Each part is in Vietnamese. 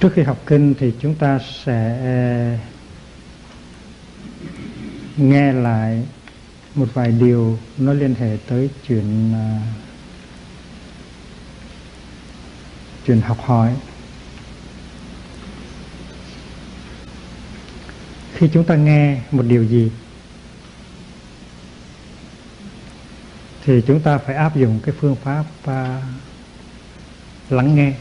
trước khi học kinh thì chúng ta sẽ ờ, nghe lại một vài điều nó liên hệ tới chuyện uh, chuyện học hỏi. Khi chúng ta nghe một điều gì thì chúng ta phải áp dụng cái phương pháp uh, lắng nghe.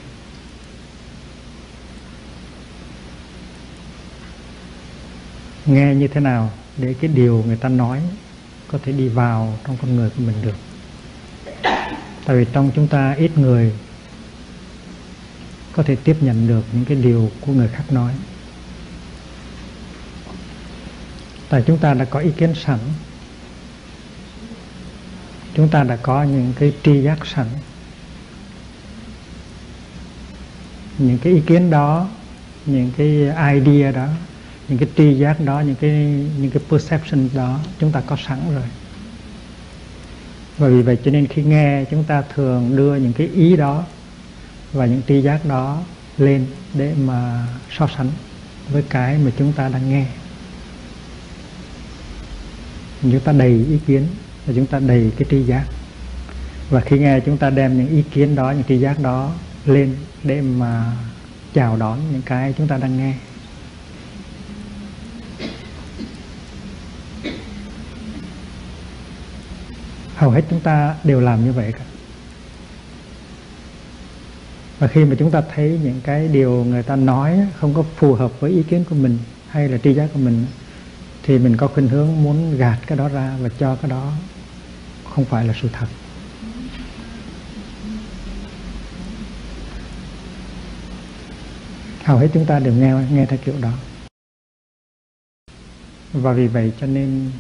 Nghe như thế nào để cái điều người ta nói có thể đi vào trong con người của mình được? Tại vì trong chúng ta ít người có thể tiếp nhận được những cái điều của người khác nói. Tại chúng ta đã có ý kiến sẵn. Chúng ta đã có những cái tri giác sẵn. Những cái ý kiến đó, những cái idea đó những cái tri giác đó, những cái những cái perception đó chúng ta có sẵn rồi. Và vì vậy cho nên khi nghe chúng ta thường đưa những cái ý đó và những tri giác đó lên để mà so sánh với cái mà chúng ta đang nghe. Chúng ta đầy ý kiến và chúng ta đầy cái tri giác. Và khi nghe chúng ta đem những ý kiến đó, những tri giác đó lên để mà chào đón những cái chúng ta đang nghe. Hầu hết chúng ta đều làm như vậy cả. Và khi mà chúng ta thấy những cái điều người ta nói không có phù hợp với ý kiến của mình hay là tri giác của mình, thì mình có khuynh hướng muốn gạt cái đó ra và cho cái đó không phải là sự thật. Hầu hết chúng ta đều nghe nghe theo kiểu đó. Và vì vậy cho nên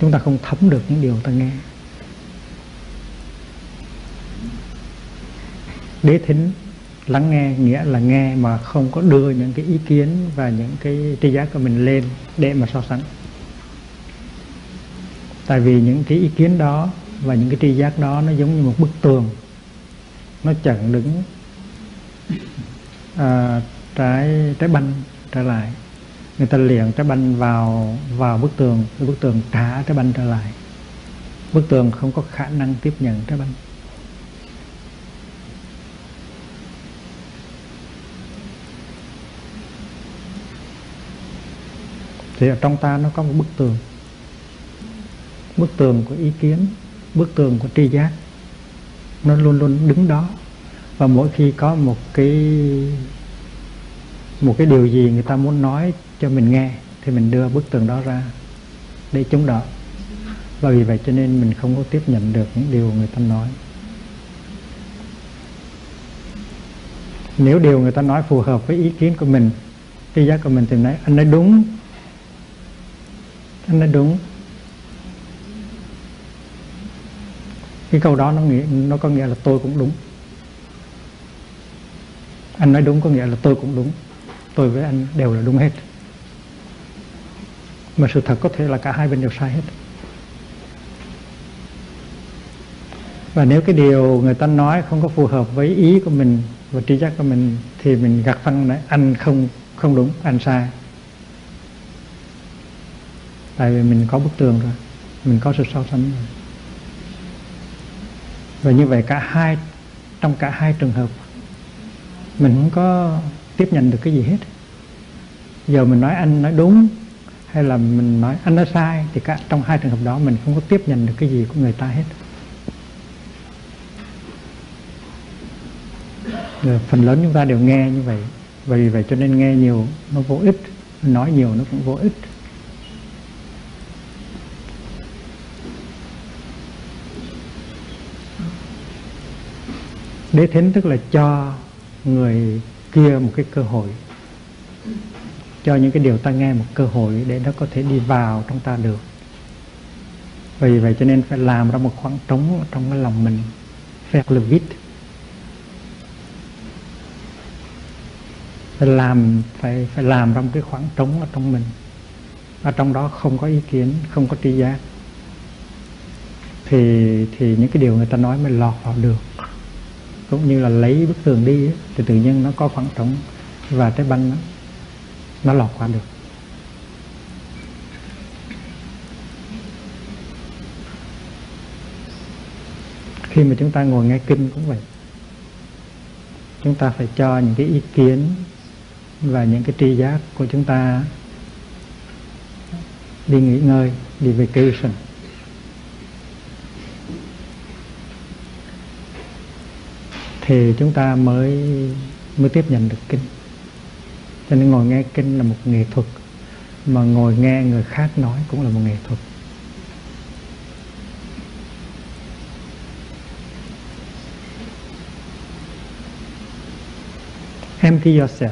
chúng ta không thấm được những điều ta nghe. Đế thính lắng nghe nghĩa là nghe mà không có đưa những cái ý kiến và những cái tri giác của mình lên để mà so sánh. Tại vì những cái ý kiến đó và những cái tri giác đó nó giống như một bức tường. Nó chặn đứng à, trái trái banh trở lại người ta liền trái banh vào vào bức tường bức tường trả trái banh trở lại. Bức tường không có khả năng tiếp nhận trái banh. Thì ở trong ta nó có một bức tường. Bức tường của ý kiến, bức tường của tri giác, nó luôn luôn đứng đó. Và mỗi khi có một cái một cái điều gì người ta muốn nói cho mình nghe, thì mình đưa bức tường đó ra để chống đỡ. Và vì vậy cho nên mình không có tiếp nhận được những điều người ta nói. Nếu điều người ta nói phù hợp với ý kiến của mình, cái giác của mình thì nói, anh nói đúng. Anh nói đúng. Cái câu đó nó nghĩa, nó có nghĩa là tôi cũng đúng. Anh nói đúng có nghĩa là tôi cũng đúng. Tôi với anh đều là đúng hết mà sự thật có thể là cả hai bên đều sai hết. Và nếu cái điều người ta nói không có phù hợp với ý của mình và trí giác của mình, thì mình gạt phăng lại. Anh không không đúng, anh sai. Tại vì mình có bức tường rồi, mình có sự so sánh rồi. Và như vậy cả hai, trong cả hai trường hợp, mình không có tiếp nhận được cái gì hết. Giờ mình nói anh nói đúng hay là mình nói anh nói sai thì cả trong hai trường hợp đó mình không có tiếp nhận được cái gì của người ta hết. Rồi phần lớn chúng ta đều nghe như vậy. Và vì vậy cho nên nghe nhiều nó vô ích, nói nhiều nó cũng vô ích. Đế thính tức là cho người kia một cái cơ hội cho những cái điều ta nghe một cơ hội để nó có thể đi vào trong ta được. Vì vậy cho nên phải làm ra một khoảng trống trong cái lòng mình faire là vít phải làm, phải phải làm ra một cái khoảng trống ở trong mình. Ở trong đó không có ý kiến, không có tri giác. Thì thì những cái điều người ta nói mới lọt vào được. Cũng như là lấy bức tường đi thì tự nhiên nó có khoảng trống và trái banh đó nó lọt qua được. Khi mà chúng ta ngồi nghe kinh cũng vậy. Chúng ta phải cho những cái ý kiến và những cái tri giác của chúng ta đi nghỉ ngơi, đi vacation. Thì chúng ta mới mới tiếp nhận được kinh cho nên ngồi nghe kinh là một nghệ thuật, mà ngồi nghe người khác nói cũng là một nghệ thuật. Empty yourself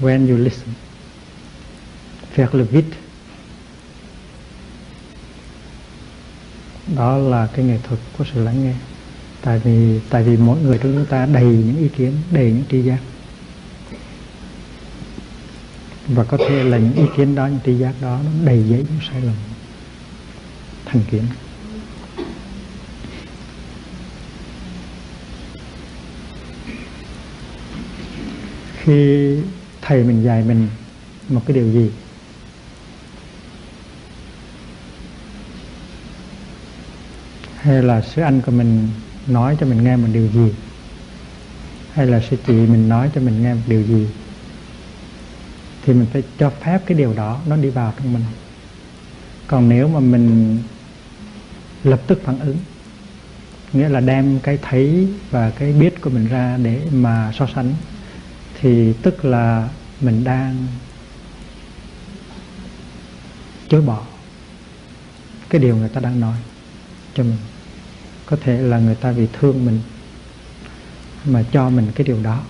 when you listen. Faire le vide đó là cái nghệ thuật của sự lắng nghe. Tại vì tại vì mỗi người trong chúng ta đầy những ý kiến, đầy những tri giác và có thể là những ý kiến đó, những tri giác đó, nó đầy giấy những sai lầm. Thành kiến. Khi thầy mình dạy mình một cái điều gì? Hay là sư anh của mình nói cho mình nghe một điều gì? Hay là sư chị mình nói cho mình nghe một điều gì? Thì mình phải cho phép cái điều đó nó đi vào trong mình. Còn nếu mà mình lập tức phản ứng, nghĩa là đem cái thấy và cái biết của mình ra để mà so sánh, thì tức là mình đang chối bỏ cái điều người ta đang nói cho mình. Có thể là người ta vì thương mình mà cho mình cái điều đó.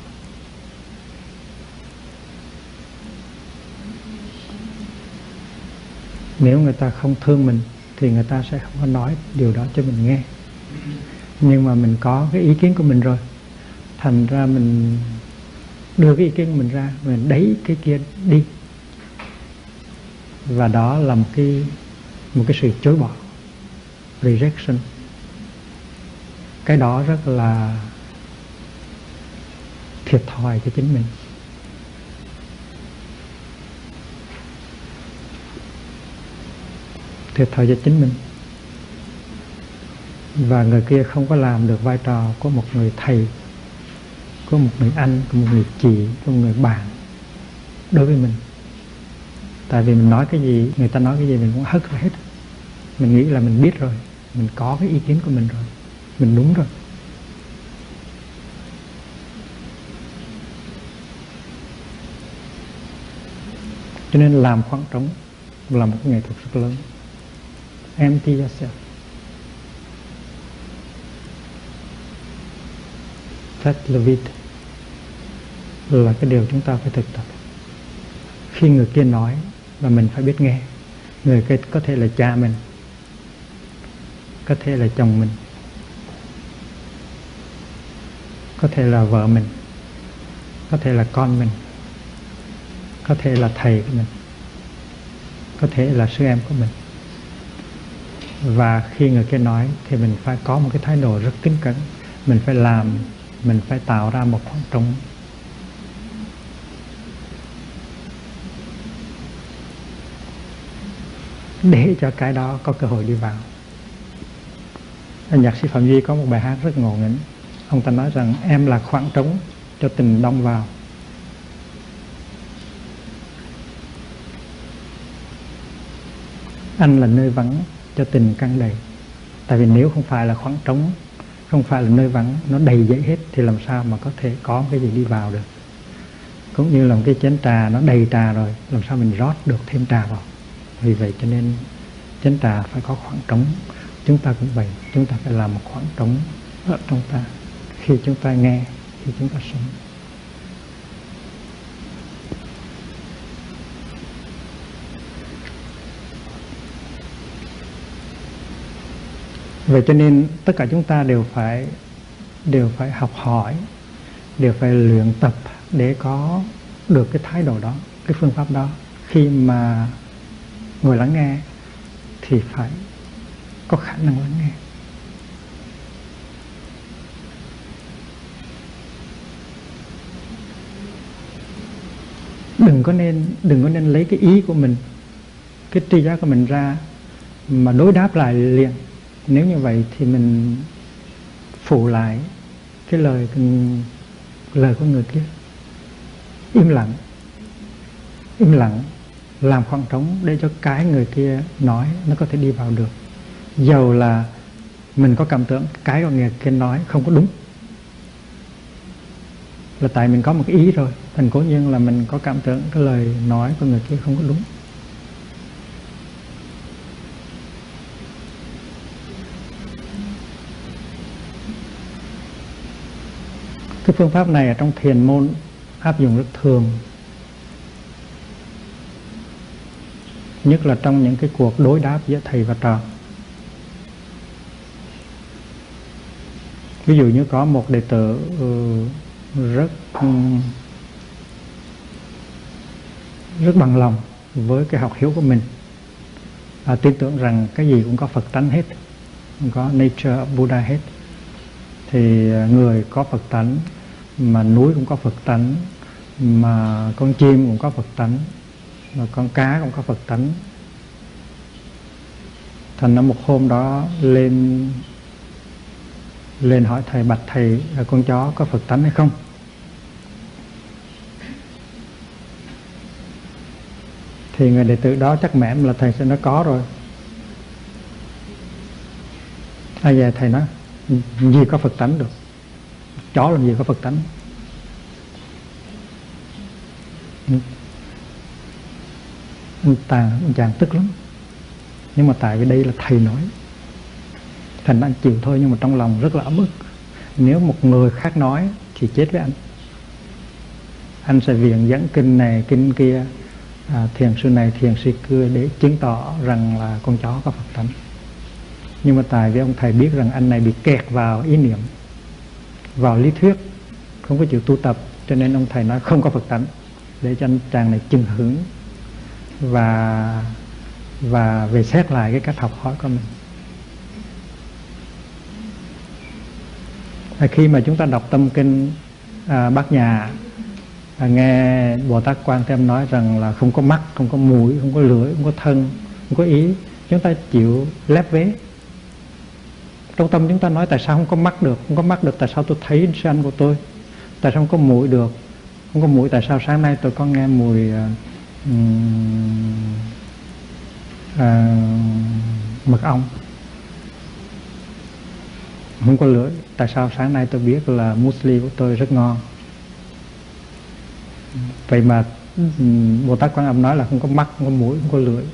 Nếu người ta không thương mình, thì người ta sẽ không có nói điều đó cho mình nghe. Nhưng mà mình có cái ý kiến của mình rồi. Thành ra mình đưa cái ý kiến của mình ra, mình đẩy cái kia đi. Và đó là một cái một cái sự chối bỏ, rejection. Cái đó rất là thiệt thòi cho chính mình. Thiệt thòi cho chính mình. Và người kia không có làm được vai trò của một người thầy, của một người anh, của một người chị, của một người bạn đối với mình. Tại vì mình nói cái gì, người ta nói cái gì mình cũng hất ra hết. Mình nghĩ là mình biết rồi, mình có cái ý kiến của mình rồi, mình đúng rồi. Cho nên làm khoảng trống là một nghệ thuật rất lớn empty yourself. Là Levit là cái điều chúng ta phải thực tập. Khi người kia nói và mình phải biết nghe, người kia có thể là cha mình, có thể là chồng mình, có thể là vợ mình, có thể là con mình, có thể là thầy của mình, có thể là sư em của mình và khi người kia nói, thì mình phải có một cái thái độ rất kính cẩn. Mình phải làm, mình phải tạo ra một khoảng trống. Để cho cái đó có cơ hội đi vào. Nhạc sĩ phạm duy có một bài hát rất ngộ nghĩnh. Ông ta nói rằng, em là khoảng trống cho tình đông vào. Anh là nơi vắng cho tình căng đầy. Tại vì nếu không phải là khoảng trống, không phải là nơi vắng, nó đầy dẫy hết, thì làm sao mà có thể có cái gì đi vào được? Cũng như là một cái chén trà, nó đầy trà rồi, làm sao mình rót được thêm trà vào? Vì vậy cho nên chén trà phải có khoảng trống. Chúng ta cũng vậy, chúng ta phải làm một khoảng trống ở trong ta. Khi chúng ta nghe khi chúng ta sống. vậy cho nên tất cả chúng ta đều phải đều phải học hỏi, đều phải luyện tập để có được cái thái độ đó, cái phương pháp đó. Khi mà người lắng nghe thì phải có khả năng lắng nghe. Đừng có nên, đừng có nên lấy cái ý của mình, cái tri giác của mình ra mà đối đáp lại liền nếu như vậy thì mình phụ lại cái lời lời của người kia. Im lặng. Im lặng. Làm khoảng trống để cho cái người kia nói nó có thể đi vào được. Dầu là mình có cảm tưởng cái người kia nói không có đúng. Là tại mình có một cái ý rồi thành cố nhiên là mình có cảm tưởng cái lời nói của người kia không có đúng. Cái phương pháp này ở trong thiền môn áp dụng rất thường. Nhất là trong những cái cuộc đối đáp giữa thầy và trò. Ví dụ như có một đệ tử ừ, rất ừ, rất bằng lòng với cái học hiếu của mình. Và tin tưởng rằng cái gì cũng có Phật tánh hết, cũng có nature of Buddha hết. Thì ờ, người có Phật tánh mà núi cũng có Phật tánh, mà con chim cũng có Phật tánh, mà con cá cũng có Phật tánh. Thành ra một hôm đó lên lên hỏi thầy, bạch thầy con chó có Phật tánh hay không? Thì người đệ tử đó chắc mẻm là thầy sẽ nói, có rồi. Ai về thầy nói, gì có Phật tánh được? Chó làm gì có Phật tánh? Anh ta anh chàng tức lắm. Nhưng mà tại vì đây là thầy nói. Thành anh chịu thôi nhưng mà trong lòng rất là ấm ức. Nếu một người khác nói thì chết với anh. Anh sẽ viện dẫn kinh này kinh kia à, thiền sư này thiền sư kia để chứng tỏ rằng là con chó có phật tánh. Nhưng mà tại vì ông thầy biết rằng anh này bị kẹt vào ý niệm vào lý thuyết không có chịu tu tập cho nên ông thầy nói không có phật tánh để cho anh chàng này chừng hưởng và và về xét lại cái cách học hỏi của mình. À, khi mà chúng ta đọc tâm kinh à, bát nhà à, nghe bồ tát quan thêm nói rằng là không có mắt không có mũi không có lưỡi không có thân không có ý chúng ta chịu lép vế trong tâm chúng ta nói tại sao không có mắt được không có mắt được tại sao tôi thấy sư của tôi? Tại sao không có mũi được? Không có mũi tại sao sáng nay tôi có nghe mùi uh, uh, mật ong? Không có lưỡi tại sao sáng nay tôi biết là muesli của tôi rất ngon? Vậy mà bồ tát quan âm nói là không có mắt không có mũi không có lưỡi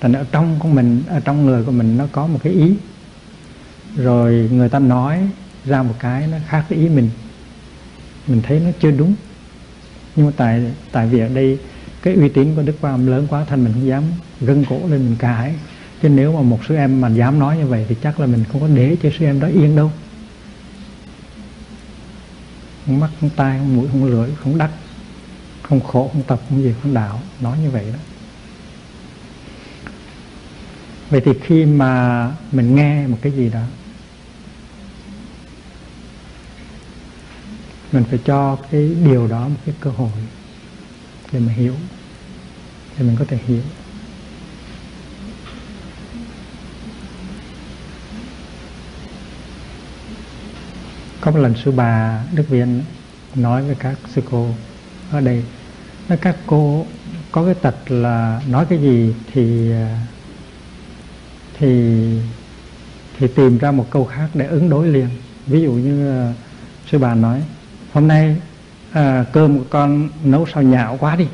thành ở trong của mình, ở trong người của mình nó có một cái ý. Rồi người ta nói ra một cái nó khác với ý mình. Mình thấy nó chưa đúng. Nhưng mà tại tại vì ở đây cái uy tín của đức quan âm lớn quá, thành mình không dám gân cổ lên mình cãi chứ nếu mà một sư em mà dám nói như vậy thì chắc là mình không có để cho sư em đó yên đâu. Không mắt, không tai, không mũi, không lưỡi, không đắc, không khổ, không tập, không gì, không đạo, nói như vậy đó vậy thì khi mà mình nghe một cái gì đó, mình phải cho cái điều đó một cái cơ hội để mà hiểu, để mình có thể hiểu. Có một lần sư bà đức viên nói với các sư cô ở đây nói các cô có cái tật là nói cái gì thì thì thì tìm ra một câu khác để ứng đối liền. Ví dụ như uh, sư bà nói hôm nay à, cơm của con nấu sao nhạo quá đi.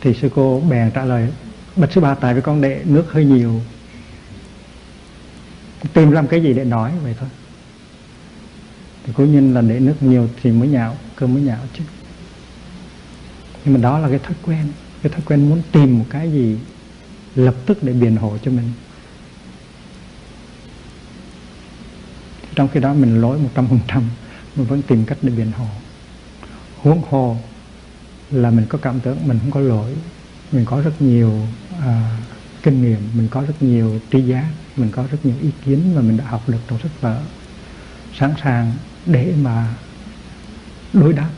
Thì sư cô bèn trả lời bạch sư bà tại vì con để nước hơi nhiều. Tìm làm cái gì để nói vậy thôi. Thì cố nhiên là để nước nhiều thì mới nhạo cơm mới nhạo chứ. Nhưng mà đó là cái thói quen cái thói quen muốn tìm một cái gì lập tức để biện hộ cho mình. Trong khi đó mình lỗi một trăm phần trăm mình vẫn tìm cách để biện hộ. Huống hồ là mình có cảm tưởng mình không có lỗi mình có rất nhiều à, kinh nghiệm mình có rất nhiều trí giác mình có rất nhiều ý kiến mà mình đã học được trong sách vở. Sẵn sàng để mà đối đáp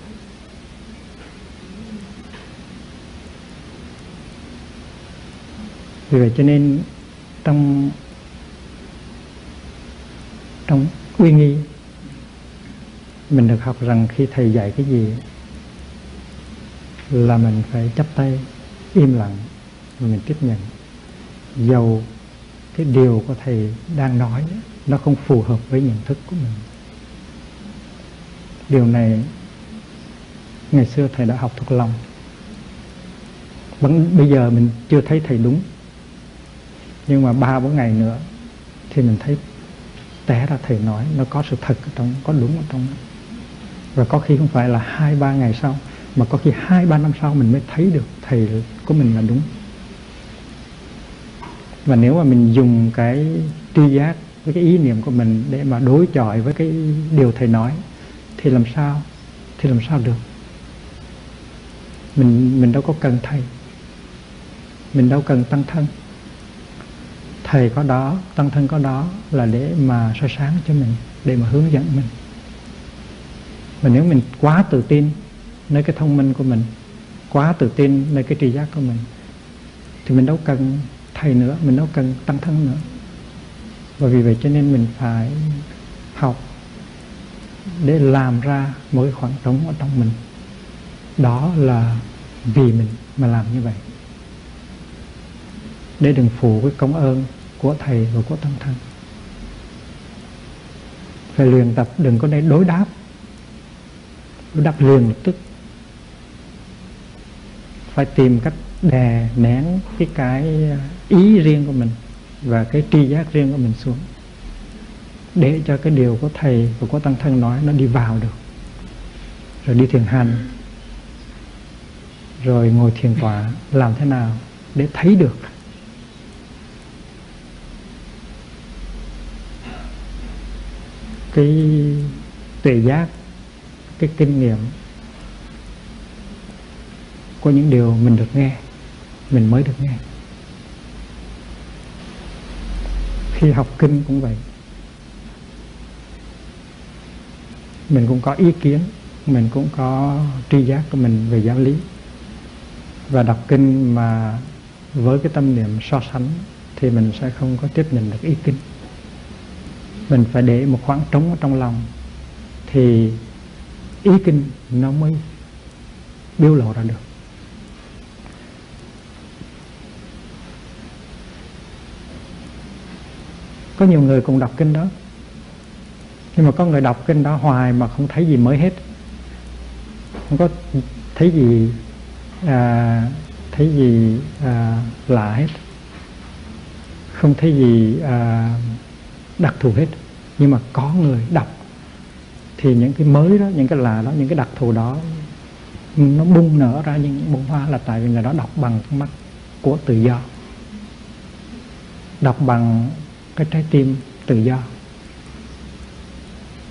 vì vậy cho nên trong trong uy nghi, mình được học rằng khi thầy dạy cái gì là mình phải chấp tay, im lặng và mình tiếp nhận. Dầu cái điều của thầy đang nói nó không phù hợp với nhận thức của mình. Điều này ngày xưa thầy đã học thuộc lòng. Vẫn bây giờ mình chưa thấy thầy đúng nhưng mà ba bốn ngày nữa thì mình thấy té ra thầy nói, nó có sự thật ở trong, có đúng ở trong đó. Và có khi không phải là hai, ba ngày sau, mà có khi hai, ba năm sau mình mới thấy được thầy của mình là đúng. Và nếu mà mình dùng cái tri giác, với cái ý niệm của mình để mà đối chọi với cái điều thầy nói, thì làm sao, thì làm sao được? Mình mình đâu có cần thầy. Mình đâu cần tăng thân thầy có đó, tăng thân có đó là để mà soi sáng cho mình, để mà hướng dẫn mình. Và nếu mình quá tự tin nơi cái thông minh của mình, quá tự tin nơi cái tri giác của mình, thì mình đâu cần thầy nữa, mình đâu cần tăng thân nữa. Và vì vậy cho nên mình phải học để làm ra một cái khoảng trống ở trong mình. Đó là vì mình mà làm như vậy. Để đừng phụ cái công ơn của thầy và của tăng thân phải luyện tập, đừng có nên đối đáp. Đối đáp liền lập tức. Phải tìm cách đè nén cái cái ý riêng của mình và cái tri giác riêng của mình xuống. Để cho cái điều của thầy và của tăng thân nói nó đi vào được. Rồi đi thiền hành. Rồi ngồi thiền tọa, làm thế nào để thấy được cái tuệ giác, cái kinh nghiệm có những điều mình được nghe, mình mới được nghe. Khi học kinh cũng vậy. Mình cũng có ý kiến, mình cũng có tri giác của mình về giáo lý. Và đọc kinh mà với cái tâm niệm so sánh thì mình sẽ không có tiếp nhận được ý kinh mình phải để một khoảng trống ở trong lòng. Thì ý kinh nó mới biểu lộ ra được. Có nhiều người cùng đọc kinh đó. Nhưng mà có người đọc kinh đó hoài mà không thấy gì mới hết. Không có thấy gì à, thấy gì à, lạ hết. Không thấy gì à, đặc thù hết. Nhưng mà có người đọc, thì những cái mới đó, những cái lạ đó, những cái đặc thù đó, nó bung nở ra những bông hoa là tại vì người đó đọc bằng mắt của tự do. Đọc bằng cái trái tim tự do.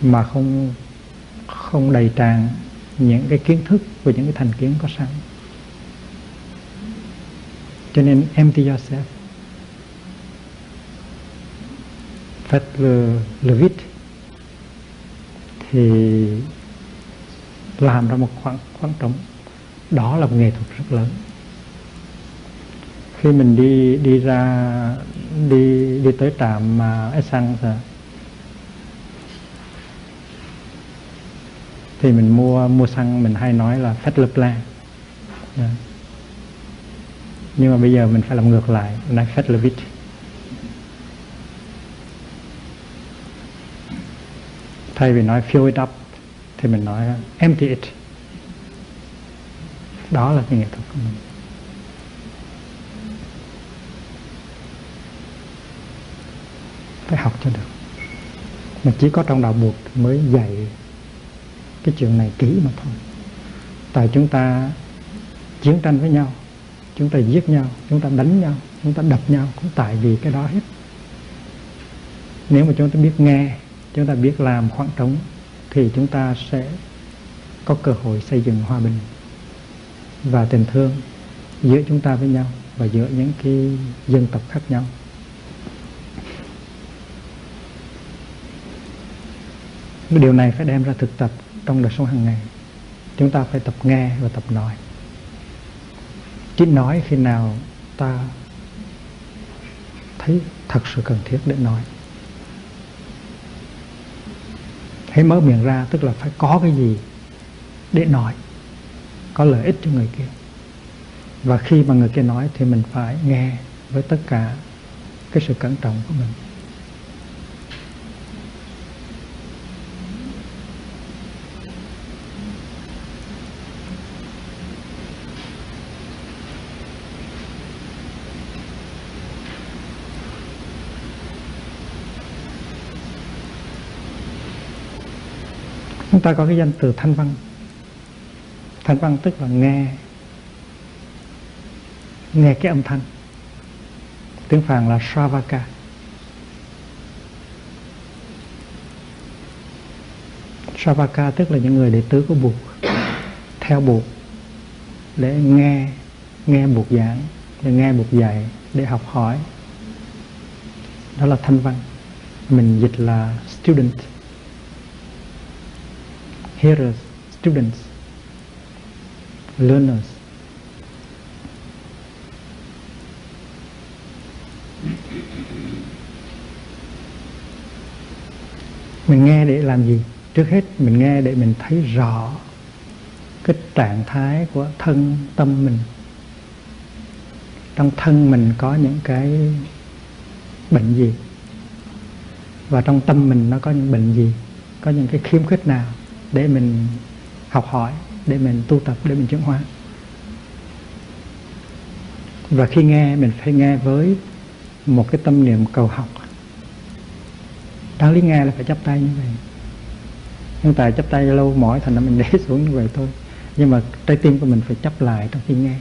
Mà không không đầy tràn những cái kiến thức và những cái thành kiến có sẵn. Cho nên empty yourself faites le, thì làm ra một khoảng khoảng trống. Đó là một nghệ thuật rất lớn. Khi mình đi đi ra đi đi tới trạm mà Essence thì mình mua mua xăng mình hay nói là phát lập la nhưng mà bây giờ mình phải làm ngược lại nói phát lập thay vì nói fill it up, thì mình nói empty it. Đó là cái nghệ thuật của mình. Phải học cho được. Mà chỉ có trong đạo buộc mới dạy cái chuyện này kỹ mà thôi. Tại chúng ta chiến tranh với nhau, chúng ta giết nhau, chúng ta đánh nhau, chúng ta đập nhau cũng tại vì cái đó hết. Nếu mà chúng ta biết nghe chúng ta biết làm khoảng trống, thì chúng ta sẽ có cơ hội xây dựng hòa bình và tình thương giữa chúng ta với nhau và giữa những cái dân tộc khác nhau. Cái điều này phải đem ra thực tập trong đời sống hàng ngày. Chúng ta phải tập nghe và tập nói. Chỉ nói khi nào ta thấy thật sự cần thiết để nói. Hãy mở miệng ra, tức là phải có cái gì để nói, có lợi ích cho người kia. Và khi mà người kia nói thì mình phải nghe với tất cả cái sự cẩn trọng của mình. Chúng ta có cái danh từ thanh văn. Thanh văn tức là nghe. Nghe cái âm thanh. Tiếng phạn là Sravaka. Sravaka tức là những người đệ tử của buộc, theo buộc. Để nghe nghe buộc giảng để nghe buộc dạy để học hỏi. Đó là thanh văn. Mình dịch là student hearers, students, learners. Mình nghe để làm gì? Trước hết, mình nghe để mình thấy rõ cái trạng thái của thân tâm mình. Trong thân mình có những cái bệnh gì? Và trong tâm mình nó có những bệnh gì? Có những cái khiếm khuyết nào? Để mình học hỏi, để mình tu tập, để mình chuyển hóa. Và khi nghe, mình phải nghe với một cái tâm niệm cầu học. Đáng lý nghe là phải chấp tay như vậy. Nhưng tại chấp tay lâu mỏi thành ra mình để xuống như vậy thôi. Nhưng mà trái tim của mình phải chấp lại trong khi nghe.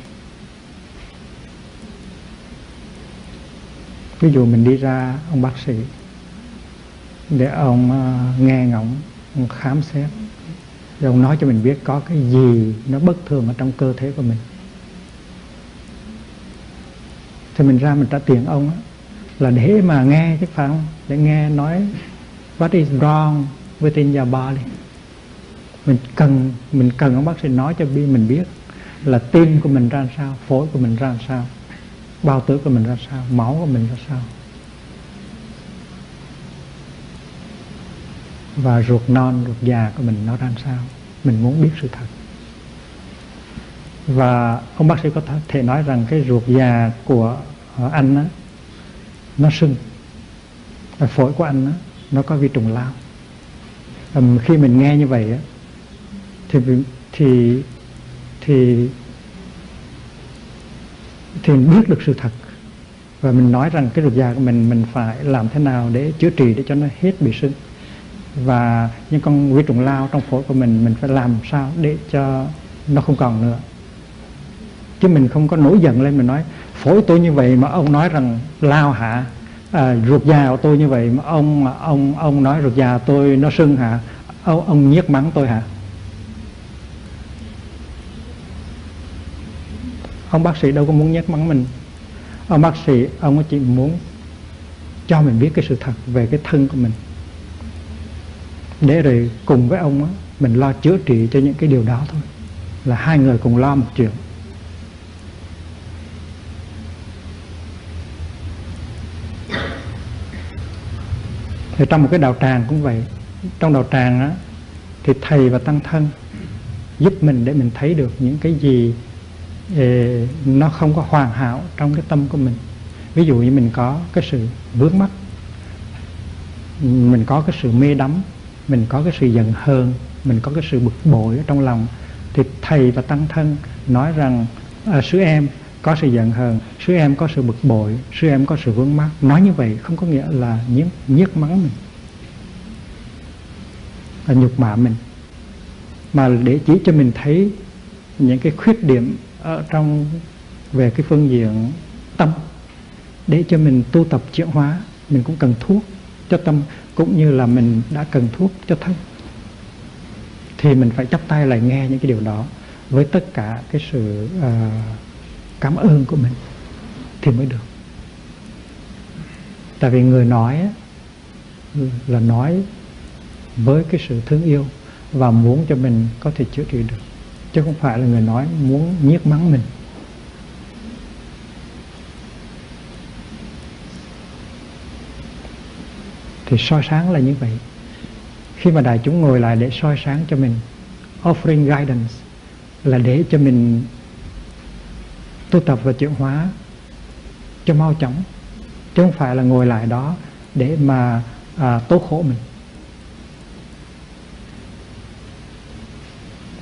Ví dụ mình đi ra ông bác sĩ để ông ờ, nghe ngóng, ông khám xét rồi ông nói cho mình biết có cái gì nó bất thường ở trong cơ thể của mình. Thì mình ra mình trả tiền ông á, là để mà nghe chứ phải không? Để nghe nói what is wrong within your body. Mình cần mình cần ông bác sĩ nói cho mình biết là tim của mình ra sao phổi của mình ra sao bao tử của mình ra sao máu của mình ra sao. Và ruột non ruột già của mình nó ra sao? Mình muốn biết sự thật. Và ông bác sĩ có thể nói rằng cái ruột già của ờ, anh á, nó sưng. Phổi của anh á, nó có vi trùng lao. Um, khi mình nghe như vậy á, thì thì thì thì mình biết được sự thật. Và mình nói rằng cái ruột già của mình mình phải làm thế nào để chữa trị để cho nó hết bị sưng và những con vi trùng lao trong phổi của mình mình phải làm sao để cho nó không còn nữa. Chứ mình không có nổi giận lên mình nói phổi tôi như vậy mà ông nói rằng lao hả? À, ruột già của tôi như vậy mà ông ông ông nói ruột già tôi nó sưng hả? Ông, ông nhiếc mắng tôi hả? Ông bác sĩ đâu có muốn nhét mắng mình. Ông bác sĩ ông chỉ muốn cho mình biết cái sự thật về cái thân của mình để rồi cùng với ông á, mình lo chữa trị cho những cái điều đó thôi. Là hai người cùng lo một chuyện. Thì trong một cái đạo tràng cũng vậy. Trong đạo tràng á thì thầy và tăng thân giúp mình để mình thấy được những cái gì eh, nó không có hoàn hảo trong cái tâm của mình. Ví dụ như mình có cái sự vướng mắc mình có cái sự mê đắm mình có cái sự giận hờn mình có cái sự bực bội ở trong lòng. Thì thầy và tăng thân nói rằng à, sư em có sự giận hờn sư em có sự bực bội sư em có sự vướng mắc. Nói như vậy không có nghĩa là nhiếc, nhiếc mắng mình là nhục mạ mình. Mà để chỉ cho mình thấy những cái khuyết điểm ở trong về cái phương diện tâm để cho mình tu tập chuyển hóa mình cũng cần thuốc cho tâm cũng như là mình đã cần thuốc cho thân. Thì mình phải chấp tay lại nghe những cái điều đó với tất cả cái sự uh, cảm ơn của mình thì mới được. Tại vì người nói là nói với cái sự thương yêu và muốn cho mình có thể chữa trị được chứ không phải là người nói muốn nhiếc mắng mình. Thì soi sáng là như vậy. Khi mà đại chúng ngồi lại để soi sáng cho mình offering guidance là để cho mình tu tập và chuyển hóa cho mau chóng chứ không phải là ngồi lại đó để mà à, tố khổ mình.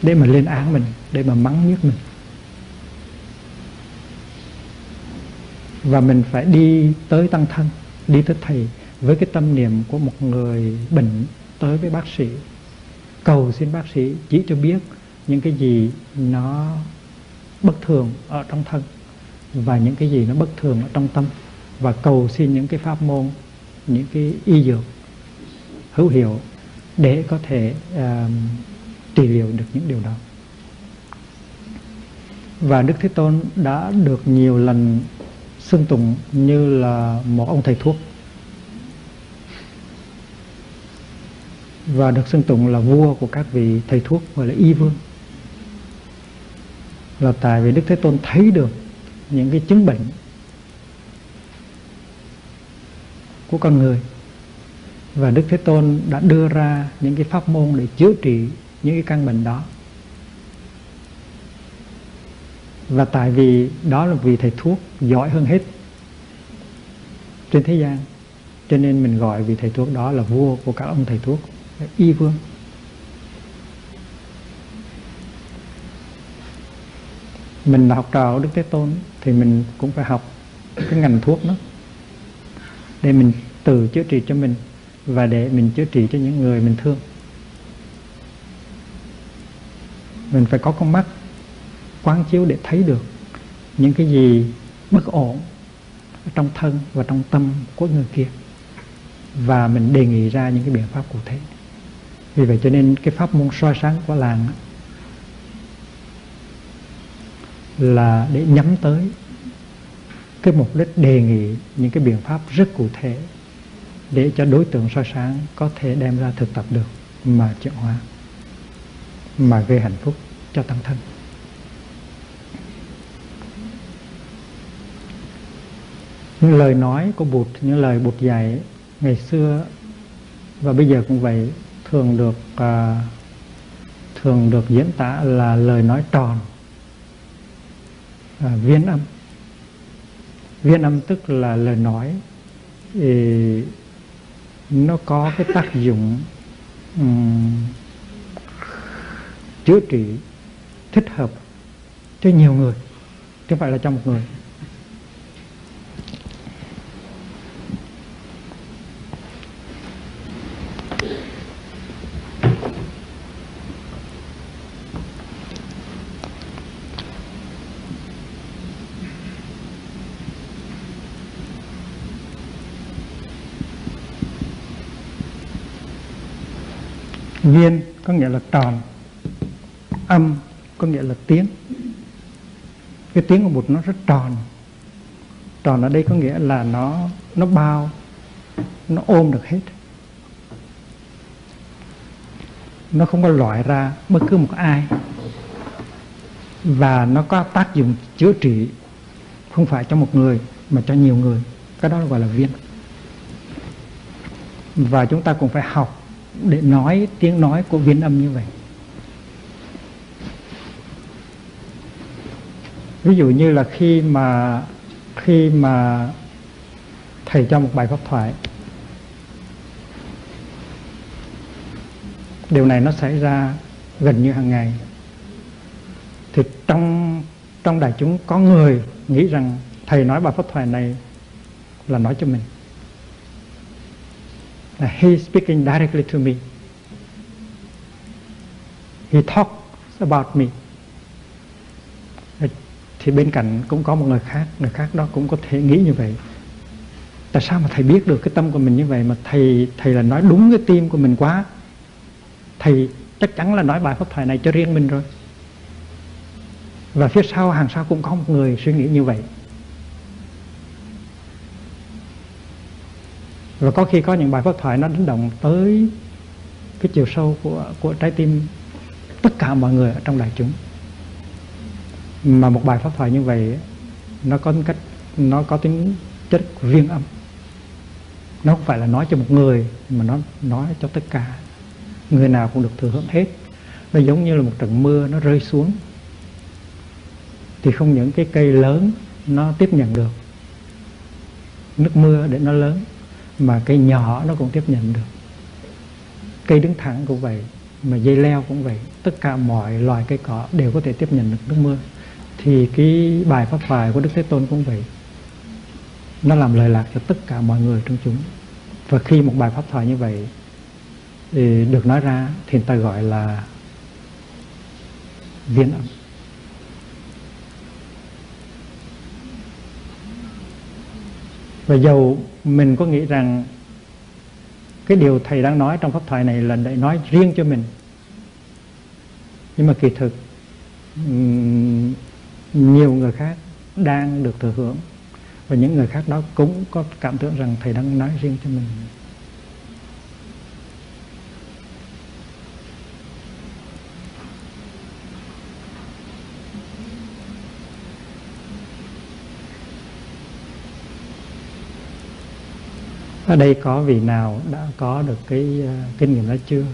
Để mà lên án mình để mà mắng nhất mình. Và mình phải đi tới tăng thân đi tới thầy với cái tâm niệm của một người bệnh tới với bác sĩ cầu xin bác sĩ chỉ cho biết những cái gì nó bất thường ở trong thân và những cái gì nó bất thường ở trong tâm và cầu xin những cái pháp môn những cái y dược hữu hiệu để có thể uh, trị liệu được những điều đó. Và Đức Thế Tôn đã được nhiều lần xưng tụng như là một ông thầy thuốc. Và được xưng tụng là vua của các vị thầy thuốc, gọi là y vương. Là tại vì Đức Thế Tôn thấy được những cái chứng bệnh của con người, và Đức Thế Tôn đã đưa ra những cái pháp môn để chữa trị những cái căn bệnh đó. Và tại vì đó là vị thầy thuốc giỏi hơn hết trên thế gian, cho nên mình gọi vị thầy thuốc đó là vua của các ông thầy thuốc y vương. Mình là học trò của Đức Thế Tôn thì mình cũng phải học cái ngành thuốc đó để mình tự chữa trị cho mình và để mình chữa trị cho những người mình thương. Mình phải có con mắt quán chiếu để thấy được những cái gì bất ổn trong thân và trong tâm của người kia và mình đề nghị ra những cái biện pháp cụ thể vì vậy cho nên cái pháp môn soi sáng của làng là để nhắm tới cái mục đích đề nghị những cái biện pháp rất cụ thể để cho đối tượng soi sáng có thể đem ra thực tập được mà chuyển hóa, mà gây hạnh phúc cho tăng thân. Những lời nói của Bụt, những lời Bụt dạy ngày xưa và bây giờ cũng vậy thường được à, thường được diễn tả là lời nói tròn à, viên âm. Viên âm tức là lời nói thì nó có cái tác dụng um, chữa trị thích hợp cho nhiều người chứ không phải là cho một người. Viên có nghĩa là tròn. Âm có nghĩa là tiếng. Cái tiếng của bụt nó rất tròn. Tròn ở đây có nghĩa là nó nó bao, nó ôm được hết. Nó không có loại ra bất cứ một ai. Và nó có tác dụng chữa trị, không phải cho một người, mà cho nhiều người. Cái đó gọi là viên. Và chúng ta cũng phải học để nói tiếng nói của viên âm như vậy. Ví dụ như là khi mà khi mà thầy cho một bài pháp thoại, điều này nó xảy ra gần như hàng ngày. Thì trong trong đại chúng có người nghĩ rằng thầy nói bài pháp thoại này là nói cho mình là he is speaking directly to me. He talks about me. Thì bên cạnh cũng có một người khác người khác đó cũng có thể nghĩ như vậy. Tại sao mà thầy biết được cái tâm của mình như vậy mà thầy thầy là nói đúng cái tim của mình quá? Thầy chắc chắn là nói bài pháp thoại này cho riêng mình rồi. Và phía sau, hàng sau cũng có một người suy nghĩ như vậy. Và có khi có những bài pháp thoại nó đánh động tới cái chiều sâu của của trái tim tất cả mọi người ở trong đại chúng. Mà một bài pháp thoại như vậy, nó có cách, nó có tính chất riêng âm. Nó không phải là nói cho một người, mà nó nói cho tất cả. Người nào cũng được thừa hưởng hết. Nó giống như là một trận mưa nó rơi xuống. Thì không những cái cây lớn nó tiếp nhận được, nước mưa để nó lớn mà cây nhỏ nó cũng tiếp nhận được. Cây đứng thẳng cũng vậy, mà dây leo cũng vậy. Tất cả mọi loài cây cỏ đều có thể tiếp nhận được nước mưa. Thì cái bài pháp thoại của đức thế tôn cũng vậy. Nó làm lời lạc cho tất cả mọi người trong chúng. Và khi một bài pháp thoại như vậy thì được nói ra thì người ta gọi là viên âm và dầu mình có nghĩ rằng cái điều thầy đang nói trong pháp thoại này là để nói riêng cho mình. Nhưng mà kỳ thực nhiều người khác đang được thừa hưởng. Và những người khác đó cũng có cảm tưởng rằng thầy đang nói riêng cho mình. Ở đây có vị nào đã có được cái uh, kinh nghiệm đó chưa?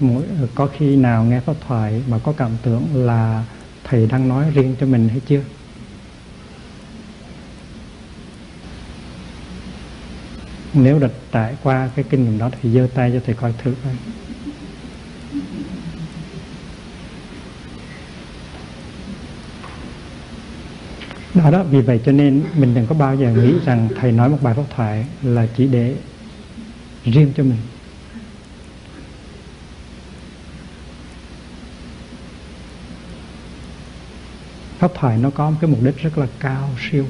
Mỗi ờ, có khi nào nghe pháp thoại mà có cảm tưởng là thầy đang nói riêng cho mình hay chưa? Nếu đã trải qua cái kinh nghiệm đó thì giơ tay cho thầy coi thử coi. Đó đó, vì vậy cho nên mình đừng có bao giờ nghĩ rằng thầy nói một bài pháp thoại là chỉ để riêng cho mình. Pháp thoại nó có một cái mục đích rất là cao siêu,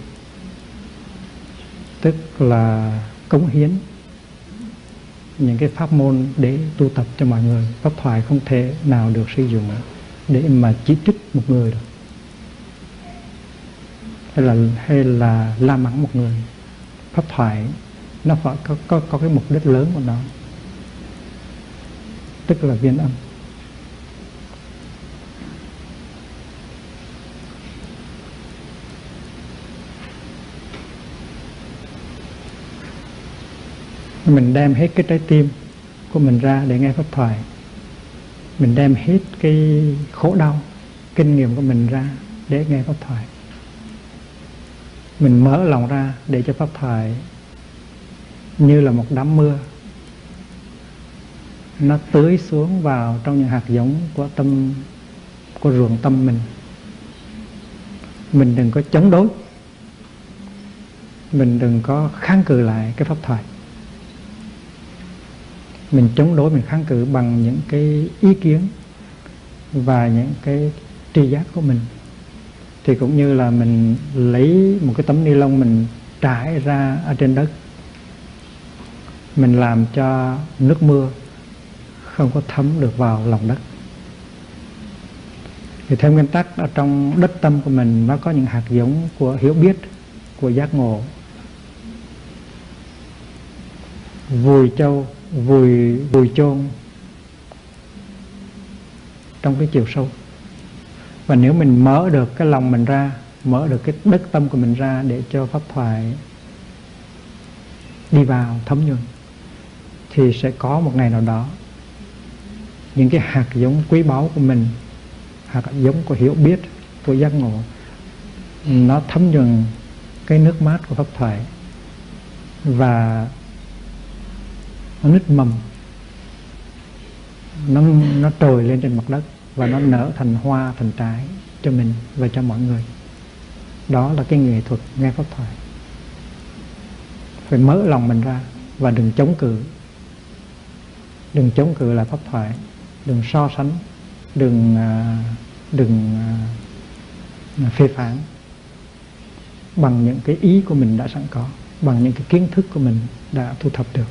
tức là cống hiến những cái pháp môn để tu tập cho mọi người. Pháp thoại không thể nào được sử dụng để mà chỉ trích một người được hay là hay là la mắng một người pháp thoại nó phải có, có có cái mục đích lớn của nó. Tức là viên âm. Mình đem hết cái trái tim của mình ra để nghe pháp thoại. Mình đem hết cái khổ đau kinh nghiệm của mình ra để nghe pháp thoại mình mở lòng ra để cho pháp thoại như là một đám mưa. Nó tưới xuống vào trong những hạt giống của tâm, của ruộng tâm mình. Mình đừng có chống đối. Mình đừng có kháng cự lại cái pháp thoại. Mình chống đối, mình kháng cự bằng những cái ý kiến và những cái tri giác của mình thì cũng như là mình lấy một cái tấm ni lông mình trải ra ở trên đất. Mình làm cho nước mưa không có thấm được vào lòng đất. Thì theo nguyên tắc ở trong đất tâm của mình nó có những hạt giống của hiểu biết, của giác ngộ. Vùi châu vùi vùi chôn trong cái chiều sâu và nếu mình mở được cái lòng mình ra, mở được cái đất tâm của mình ra để cho pháp thoại đi vào thấm nhuần, thì sẽ có một ngày nào đó, những cái hạt giống quý báu của mình, hạt giống của hiểu biết, của giác ngộ, nó thấm nhuần cái nước mát của pháp thoại và nó nứt mầm, nó nó trồi lên trên mặt đất và nó nở thành hoa, thành trái cho mình và cho mọi người. Đó là cái nghệ thuật nghe pháp thoại. Phải mở lòng mình ra và đừng chống cự. Đừng chống cự lại pháp thoại. Đừng so sánh. Đừng à, đừng à, phê phán bằng những cái ý của mình đã sẵn có, bằng những cái kiến thức của mình đã thu thập được.